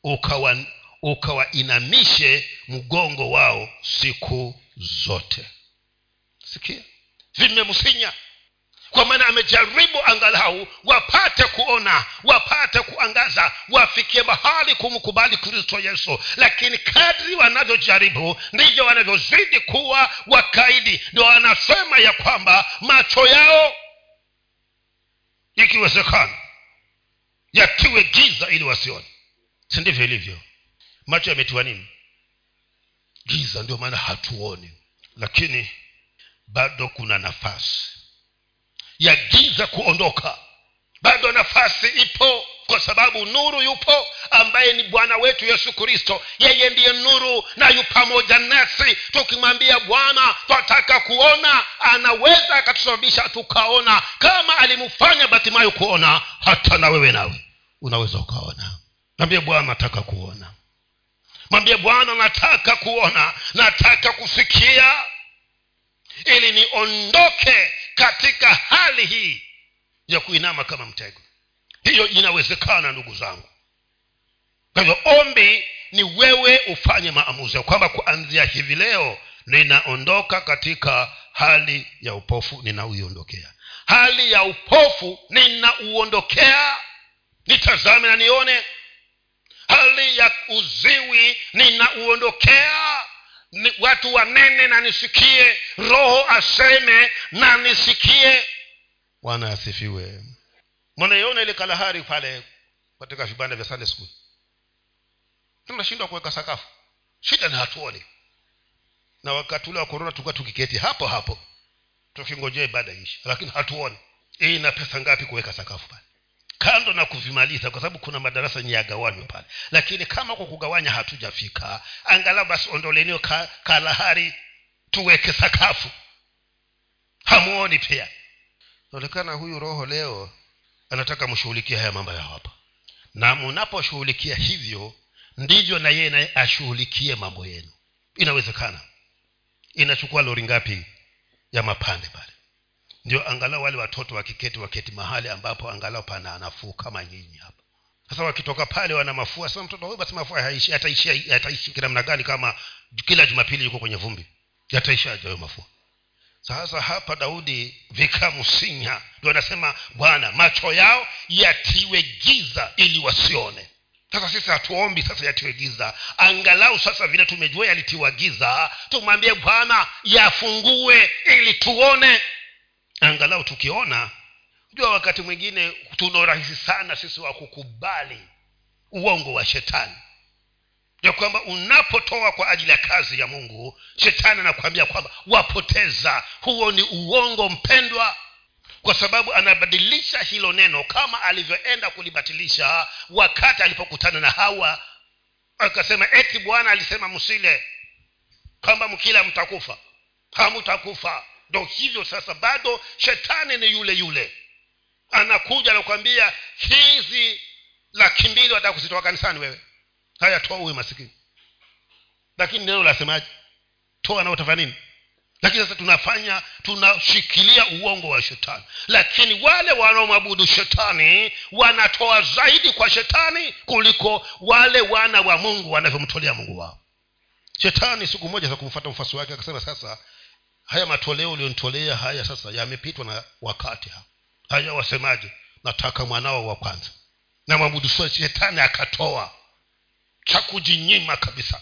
ukawa ukawainamishe mgongo wao siku zote. Sikia. Vimemsinya. Kwa maana amejaribu angalau wapate kuona wapate kuangaza wafikie mahali kumkubali kristo yesu. Lakini kadri wanavyojaribu ndivyo wanavyozidi kuwa wakaidi. Ndio wanasema ya kwamba macho yao ikiwezekana yatiwe giza ili wasione. Si ndivyo ilivyo macho yametiwa nini? Giza ndio maana hatuoni. Lakini bado kuna nafasi ya giza kuondoka. Bado nafasi ipo kwa sababu nuru yupo ambaye ni bwana wetu yesu kristo. Yeye ndiye nuru na yu pamoja nasi. Tukimwambia bwana twataka kuona anaweza akatusababisha tukaona. Kama alimfanya batimayo kuona hata na wewe nawe unaweza ukaona. Mwambie bwana nataka kuona mwambie bwana nataka kuona nataka kusikia. Ili niondoke katika hali hii ya kuinama kama mtego. Hiyo inawezekana ndugu zangu. Kwa hivyo ombi ni wewe ufanye maamuzi ya kwamba kuanzia hivi leo ninaondoka katika hali ya upofu ninauiondokea. Hali ya upofu ninauondokea. Nitazame na nione hali ya uziwi ninauondokea. Ni watu wanene na nisikie. Roho aseme na nisikie. Bwana asifiwe. Mwanaiona ile kalahari pale katika vibanda vya sunday school? Tunashindwa kuweka sakafu. Shida ni hatuoni. Na wakati ule wa korona tulikuwa tukiketi hapo hapo tukingojea ibada ishi lakini hatuoni. Hii ina pesa ngapi kuweka sakafu pale kando na kuvimaliza kwa sababu kuna madarasa yenye yagawanywa pale. Lakini kama kwa kugawanya hatujafika angalau basi ondolenio ka, kalahari tuweke sakafu. Hamuoni pia. Naonekana huyu roho leo anataka mshughulikie haya mambo ya hapa. Na mnaposhughulikia hivyo ndivyo na yeye naye ashughulikie mambo yenu. Inawezekana. Inachukua lori ngapi ya mapande pale ndio angalau wale watoto wakiketi waketi mahali ambapo angalau pana nafuu kama nyinyi hapa. Sasa wakitoka pale wana mafua sasa mtoto huyu basi mafua haishi ataishi ataishi namna gani kama kila jumapili yuko kwenye vumbi? Yataishaje hayo mafua? Sasa hapa daudi vikamsinya ndio anasema bwana macho yao yatiwe giza ili wasione. Sasa sisi hatuombi sasa yatiwe giza. Angalau sasa vile tumejua yalitiwa giza tumwambie bwana yafungue ili tuone angalau tukiona jua wakati mwingine tuna urahisi sana sisi wa kukubali uongo wa shetani. Ya kwamba unapotoa kwa ajili ya kazi ya mungu shetani anakuambia kwamba wapoteza. Huo ni uongo mpendwa. Kwa sababu anabadilisha hilo neno kama alivyoenda kulibatilisha wakati alipokutana na hawa. Akasema eti bwana alisema msile kwamba mkila mtakufa. Hamutakufa ndo hivyo sasa bado shetani ni yule yule. Anakuja anakuambia hizi laki mbili wataka kuzitoa kanisani wewe. Haya toa uwe masikini. Lakini neno lasemaje? Toa na nini? Lakini sasa tunafanya tunashikilia uongo wa shetani. Lakini wale wanaomwabudu shetani wanatoa zaidi kwa shetani kuliko wale wana wa mungu wanavyomtolea mungu wao. Shetani siku moja za kumfata mfasi wake akasema sasa haya matoleo ulionitolea haya sasa yamepitwa na wakati haya wasemaje? Nataka mwanao wa kwanza. Na mwabudu shetani akatoa. Cha kujinyima kabisa.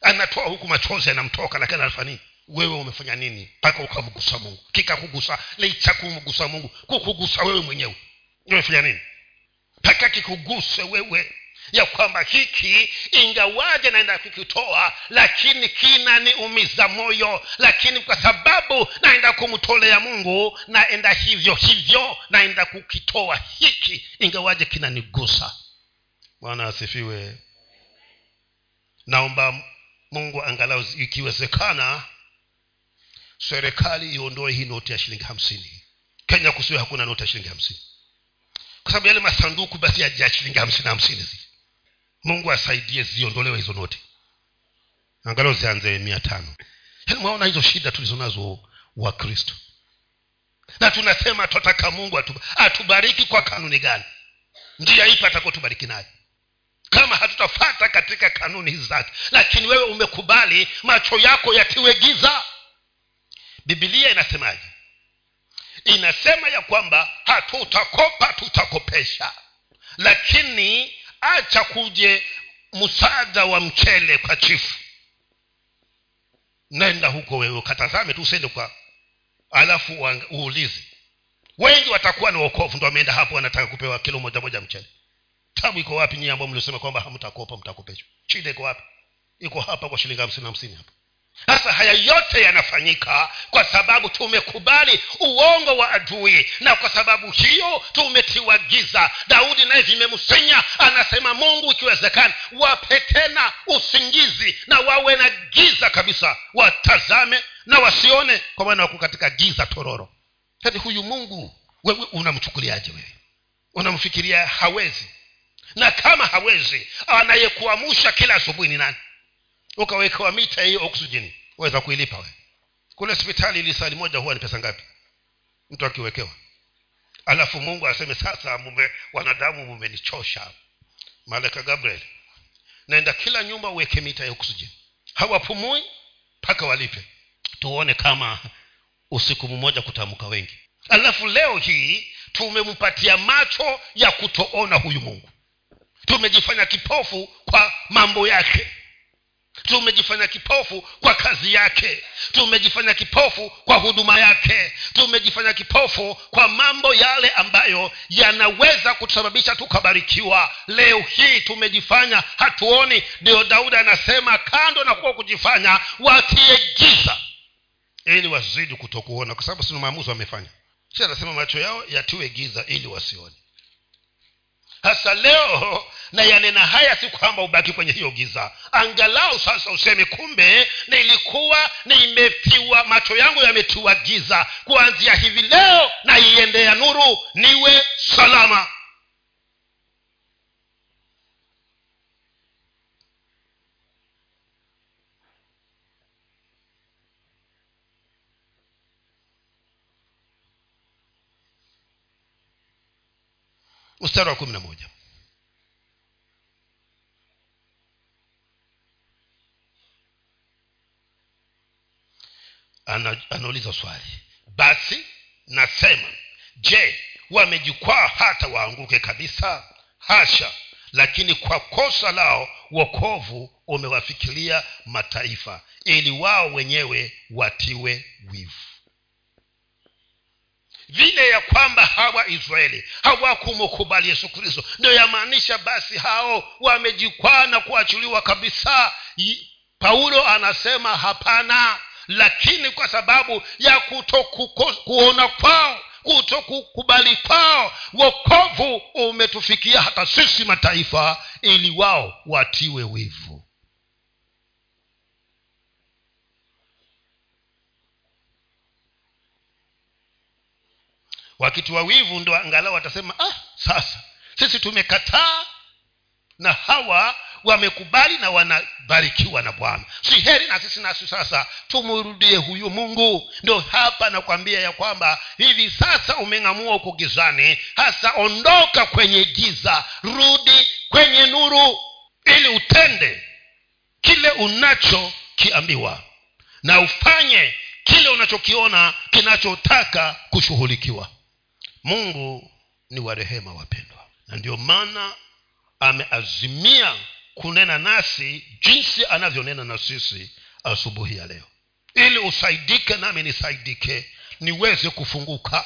Anatoa huku machozi anamtoka lakini anafanya wewe umefanya nini? Mpaka ukamgusa mungu. Kikakugusa licha kumgusa mungu kukugusa wewe mwenyewe. Umefanya nini? Mpaka kikuguse wewe ya kwamba hiki ingawaje naenda kukitoa lakini kinaniumiza moyo lakini kwa sababu naenda kumtolea mungu naenda hivyo hivyo naenda kukitoa hiki ingawaje kinanigusa. Bwana asifiwe. Naomba mungu angalau ikiwezekana serikali iondoe hii noti ya shilingi hamsini. Kenya kusiwe hakuna noti ya shilingi hamsini. Kwa sababu yale masanduku basi yajaa shilingi hamsini hamsini zi mungu asaidie ziondolewe hizo noti. Angalau zianze mia tano. Yaani mwaona hizo shida tulizonazo wa kristo. Na tunasema twataka mungu atubariki kwa kanuni gani? Njia ipi atakotubariki naye kama hatutafata katika kanuni hizi zake. Lakini wewe umekubali macho yako yatiwe giza. Bibilia inasemaje? Inasema ya kwamba hatutakopa tutakopesha. Lakini acha kuje msaada wa mchele kwa chifu. Nenda huko wewe ukatazame tu usende kwa alafu uulizi wengi watakuwa ni wokovu ndo wameenda hapo wanataka kupewa kilo moja moja mchele. Tabu iko wapi nyie ambao mliosema kwamba hamtakopa mtakopeshwa? Shida iko wapi? Iko hapa kwa shilingi hamsini hamsini hapa sasa haya yote yanafanyika kwa sababu tumekubali uongo wa adui. Na kwa sababu hiyo tumetiwa giza. Daudi naye vimemsenya anasema mungu ikiwezekana wape tena usingizi na wawe na giza kabisa. Watazame na wasione kwa maana wako katika giza tororo. Hadi huyu mungu wewe unamchukuliaje wewe? Unamfikiria hawezi. Na kama hawezi anayekuamusha kila asubuhi ni nani ukawekewa mita hiyo oksijeni waweza kuilipa we kule hospitali lisali moja huwa ni pesa ngapi? Mtu akiwekewa. Alafu mungu aseme sasa mume wanadamu mumenichosha. Malaika gabriel naenda kila nyumba uweke mita ya oksijeni hawapumui mpaka walipe. Tuone kama usiku mmoja kutamka wengi. Alafu leo hii tumempatia macho ya kutoona huyu mungu. Tumejifanya kipofu kwa mambo yake tumejifanya kipofu kwa kazi yake. Tumejifanya kipofu kwa huduma yake. Tumejifanya kipofu kwa mambo yale ambayo yanaweza kutusababisha tukabarikiwa. Leo hii tumejifanya hatuoni. Ndio daudi anasema kando na kuwa kujifanya watie giza. Ili wazidi kutokuona kwa sababu sina maamuzi wamefanya. Si anasema macho yao yatiwe giza ili wasione hasa leo na yanena haya si kwamba ubaki kwenye hiyo giza. Angalau sasa useme kumbe nilikuwa nimetiwa macho yangu yametiwa giza. Kuanzia hivi leo naiendea nuru niwe salama mstari wa kumi na moja. Ana, anauliza swali. Basi nasema je wamejikwaa hata waanguke kabisa? Hasha. Lakini kwa kosa lao wokovu umewafikiria mataifa ili wao wenyewe watiwe wivu vile ya kwamba hawa israeli hawakumukubali yesu kristo. Ndio yamaanisha basi hao wamejikwaa na kuachiliwa kabisa paulo anasema hapana lakini kwa sababu ya kutokuona kwao kutokukubali kwao wokovu umetufikia hata sisi mataifa ili wao watiwe wivu wakitiwa wivu ndo angalau watasema ah sasa sisi tumekataa na hawa wamekubali na wanabarikiwa na bwana. Si heri na sisi nasi sasa tumrudie huyu mungu. Ndo hapa nakwambia ya kwamba hivi sasa umeng'amua huko gizani hasa ondoka kwenye giza rudi kwenye nuru ili utende kile unachokiambiwa na ufanye kile unachokiona kinachotaka kushughulikiwa mungu ni warehema wapendwa. Na ndio maana ameazimia kunena nasi jinsi anavyonena na sisi asubuhi ya leo. Ili usaidike nami nisaidike niweze kufunguka.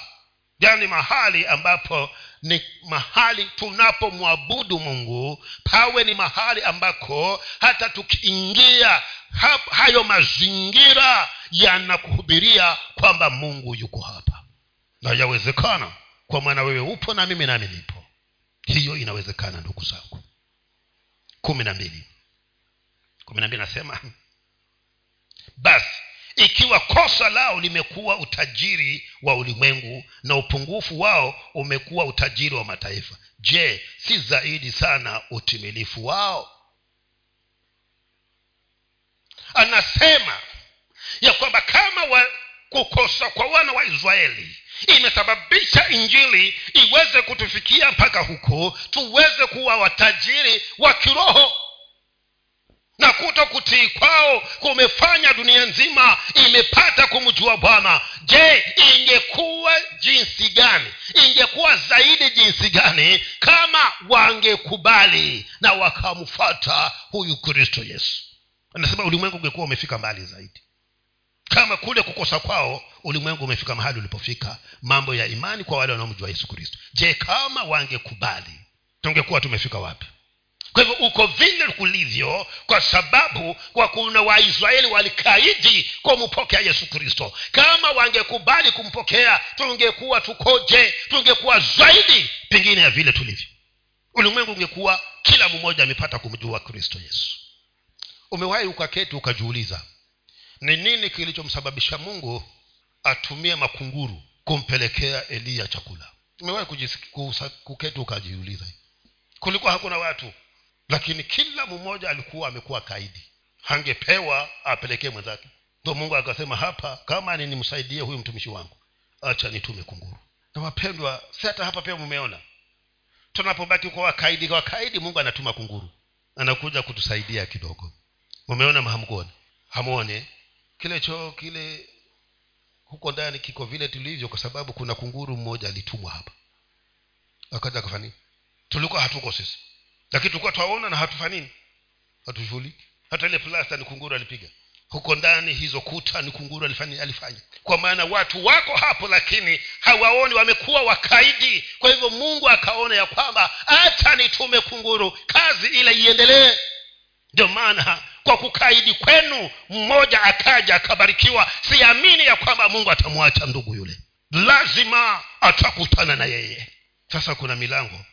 Yani mahali ambapo ni mahali tunapomwabudu mungu pawe ni mahali ambako hata tukiingia hayo mazingira yanakuhubiria kwamba mungu yuko hapa. Na yawezekana kwa maana wewe upo na mimi nami nipo. Hiyo inawezekana ndugu zangu. Kumi na mbili. Kumi na mbili nasema basi ikiwa kosa lao limekuwa utajiri wa ulimwengu na upungufu wao umekuwa utajiri wa mataifa je si zaidi sana utimilifu wao? Anasema ya kwamba kama wa kukosa kwa wana wa israeli imesababisha injili iweze kutufikia mpaka huko tuweze kuwa watajiri wa kiroho. Na kuto kutii kwao kumefanya dunia nzima imepata kumjua bwana. Je ingekuwa jinsi gani? Ingekuwa zaidi jinsi gani kama wangekubali na wakamfata huyu kristo yesu? Anasema ulimwengu ungekuwa umefika mbali zaidi kama kule kukosa kwao ulimwengu umefika mahali ulipofika. Mambo ya imani kwa wale wanaomjua yesu kristo. Je kama wangekubali tungekuwa tumefika wapi? Kwa hivyo uko vile kulivyo kwa sababu kwa kuna waisraeli walikaidi kumpokea yesu kristo. Kama wangekubali kumpokea tungekuwa tukoje? Tungekuwa zaidi pengine ya vile tulivyo. Ulimwengu ungekuwa kila mmoja amepata kumjua kristo yesu. Umewahi ukaketi ukajiuliza ni nini kilichomsababisha mungu atumie makunguru kumpelekea eliya chakula? Umewahi kuketi ukajiuliza kulikuwa hakuna watu lakini kila mmoja alikuwa amekuwa kaidi. Hangepewa apelekee mwenzake. Ndo mungu akasema hapa kama ni huyu mtumishi wangu acha nitume kunguru. Na wapendwa si hata hapa pia mumeona? Tunapobaki kwa wakaidi kwa wakaidi mungu anatuma kunguru. Anakuja kutusaidia kidogo. Mumeona mahamkuone hamwone kile choo kile huko ndani kiko vile tulivyo kwa sababu kuna kunguru mmoja alitumwa hapa. Akaja akafanini tulikuwa hatuko sisi. Lakini tulikuwa twaona na hatufanini hatushughuliki hata ile plasta ni kunguru alipiga. Huko ndani hizo kuta ni kunguru alifanya, kwa maana watu wako hapo lakini hawaoni wamekuwa wakaidi. Kwa hivyo mungu akaona ya kwamba hata nitume kunguru kazi ile iendelee. Ndio maana kwa kukaidi kwenu mmoja akaja akabarikiwa. Siamini ya kwamba mungu atamwacha ndugu yule. Lazima atakutana na yeye. Sasa kuna milango.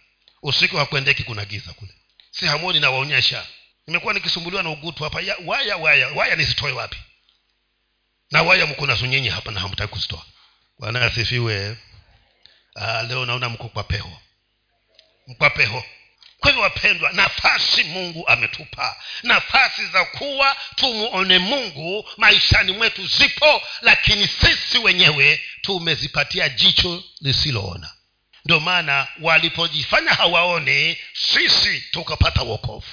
Usiku hakuendeki kuna giza kule. Si hamoni nawaonyesha. Nimekuwa nikisumbuliwa na ugutu hapa. Ya, waya waya. Waya nisitoe wapi? Na waya mko nazo nyinyi hapa na hamtaki kuzitoa bwana asifiwe. Ah, leo naona mko kwa peho. Mkwa peho kwa hivyo wapendwa nafasi mungu ametupa. Nafasi za kuwa tumuone mungu maishani mwetu zipo lakini sisi wenyewe tumezipatia jicho lisiloona. Ndio maana walipojifanya hawaone sisi tukapata wokovu.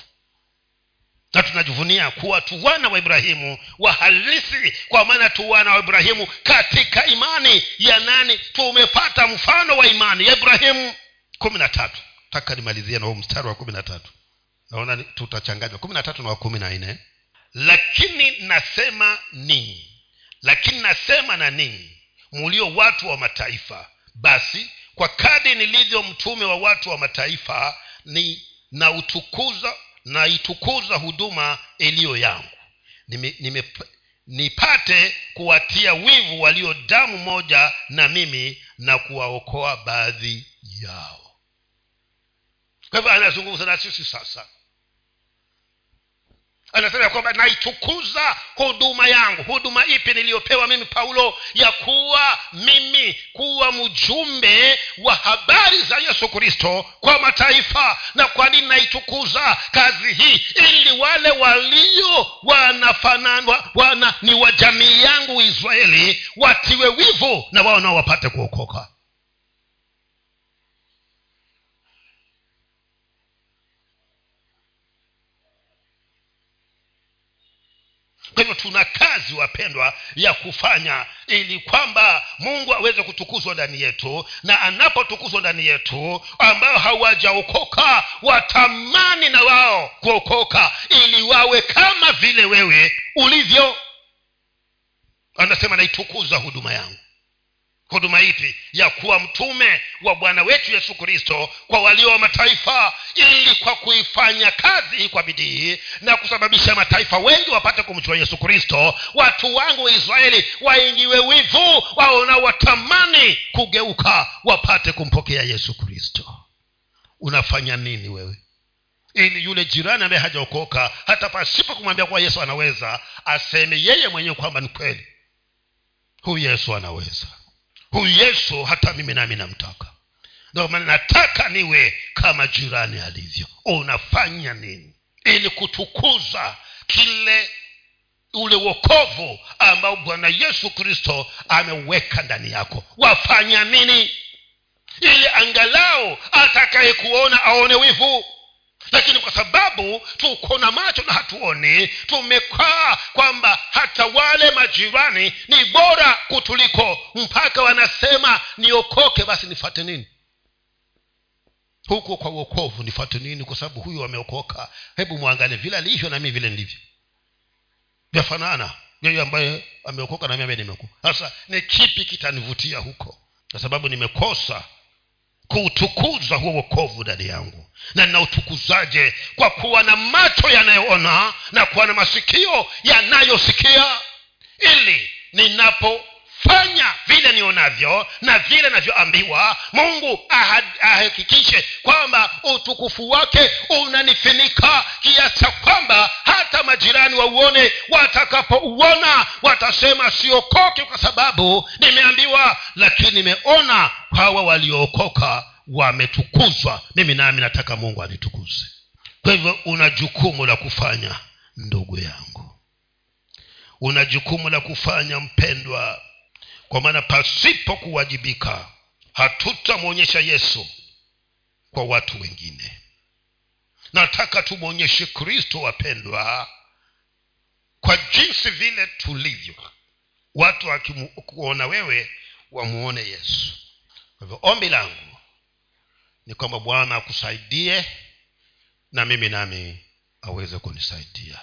Na tunajivunia kuwa tu wana wa ibrahimu wahalisi kwa maana tu wana wa ibrahimu katika imani ya nani? Tumepata mfano wa imani. Ya ibrahimu kumi na tatu taka nimalizie na huu mstari wa kumi na tatu. Naona tutachanganywa. Kumi na tatu na wa kumi na nne. Lakini nasema ninyi lakini nasema na ninyi mulio watu wa mataifa. Basi kwa kadi nilivyo mtume wa watu wa mataifa ni nautukuza naitukuza huduma iliyo yangu. Nime, nime, nipate kuwatia wivu walio damu moja na mimi na kuwaokoa baadhi yao kwa hivyo anazungumza na sisi sasa. Anasema ya kwamba naitukuza huduma yangu. Huduma ipi niliyopewa mimi paulo? Ya kuwa mimi kuwa mjumbe wa habari za yesu kristo kwa mataifa. Na kwa nini naitukuza kazi hii? Ili wale walio wanafananwa wana ni wa jamii yangu israeli watiwe wivu na wao nao wapate kuokoka kwa hivyo tuna kazi wapendwa ya kufanya ili kwamba mungu aweze kutukuzwa ndani yetu na anapotukuzwa ndani yetu ambao hawajaokoka watamani na wao kuokoka ili wawe kama vile wewe ulivyo. Anasema naitukuza huduma yangu huduma ipi? Ya kuwa mtume wa bwana wetu yesu kristo kwa walio wa mataifa ili kwa kuifanya kazi hii kwa bidii na kusababisha mataifa wengi wapate kumchua yesu kristo. Watu wangu waisraeli waingiwe wivu waona watamani kugeuka wapate kumpokea yesu kristo. Unafanya nini wewe? Ili yule jirani ambaye hajaokoka hata pasipo kumwambia kuwa yesu anaweza aseme yeye mwenyewe kwamba ni kweli. Huyu yesu anaweza huyu yesu hata mimi nami namtaka. Ndio maana nataka niwe kama jirani alivyo. Unafanya nini? Ili kutukuza kile ule wokovu ambao bwana yesu kristo ameweka ndani yako. Wafanya nini? Ili angalau atakaye kuona aone wivu lakini kwa sababu tuko na macho na hatuoni tumekaa kwamba hata wale majirani ni bora kutuliko mpaka wanasema niokoke basi nifate nini? Huko kwa uokovu nifate nini? Kwa sababu huyu ameokoka. Hebu mwangalie vile alivyo nami vile nilivyo vyafanana yeye ambaye ameokoka nami ambaye nimeokoka. Sasa ni kipi kitanivutia huko? Kwa sababu nimekosa kuutukuza huo wokovu ndani yangu. Na ninautukuzaje kwa kuwa na macho yanayoona na kuwa na masikio yanayosikia. Ili ninapofanya vile nionavyo na vile navyoambiwa. Mungu ahakikishe kwamba utukufu wake unanifinika kiasi kwamba hata majirani wauone watakapouona watasema siokoke kwa sababu nimeambiwa lakini nimeona hawa waliookoka wametukuzwa. Mimi nami nataka mungu anitukuze. Kwa hivyo una jukumu la kufanya ndugu yangu. Una jukumu la kufanya mpendwa kwa maana pasipo kuwajibika hatutamwonyesha yesu kwa watu wengine. Nataka tumwonyeshe kristo wapendwa kwa jinsi vile tulivyo. Watu wakikuona wewe wamuone yesu. Kwa hivyo ombi langu ni kwamba bwana akusaidie na mimi nami aweze kunisaidia